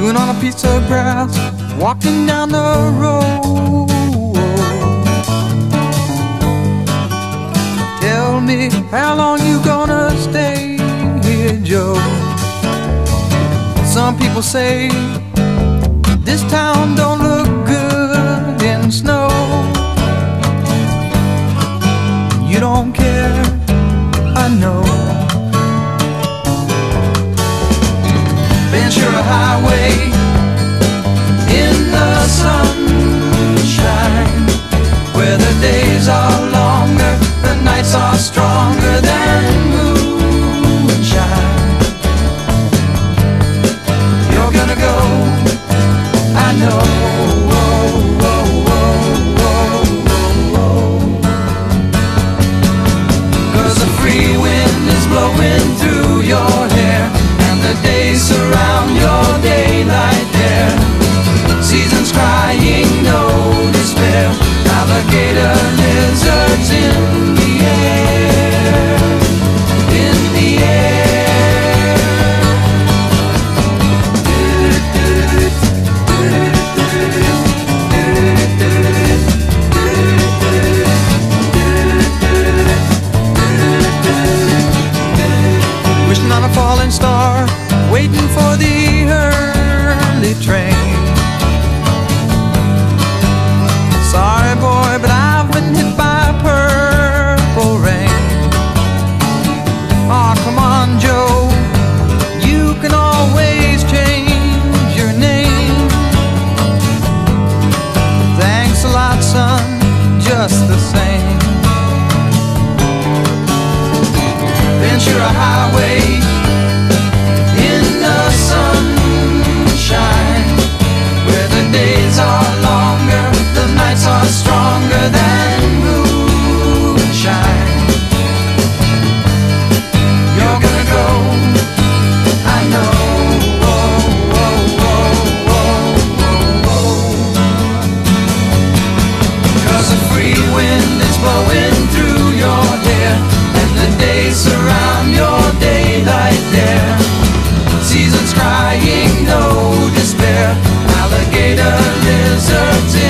chewing on a piece of grass, walking down the road. Tell me how long you gonna stay here, Joe? Some people say this town don't look good in snow. You don't care, I know. Ventura Highway Falling star Waiting for the early train. Sorry boy, but I've been hit by purple rain. Aw, come on Joe. You can always change your name. Thanks a lot son, just the same. Ventura Highway deserved.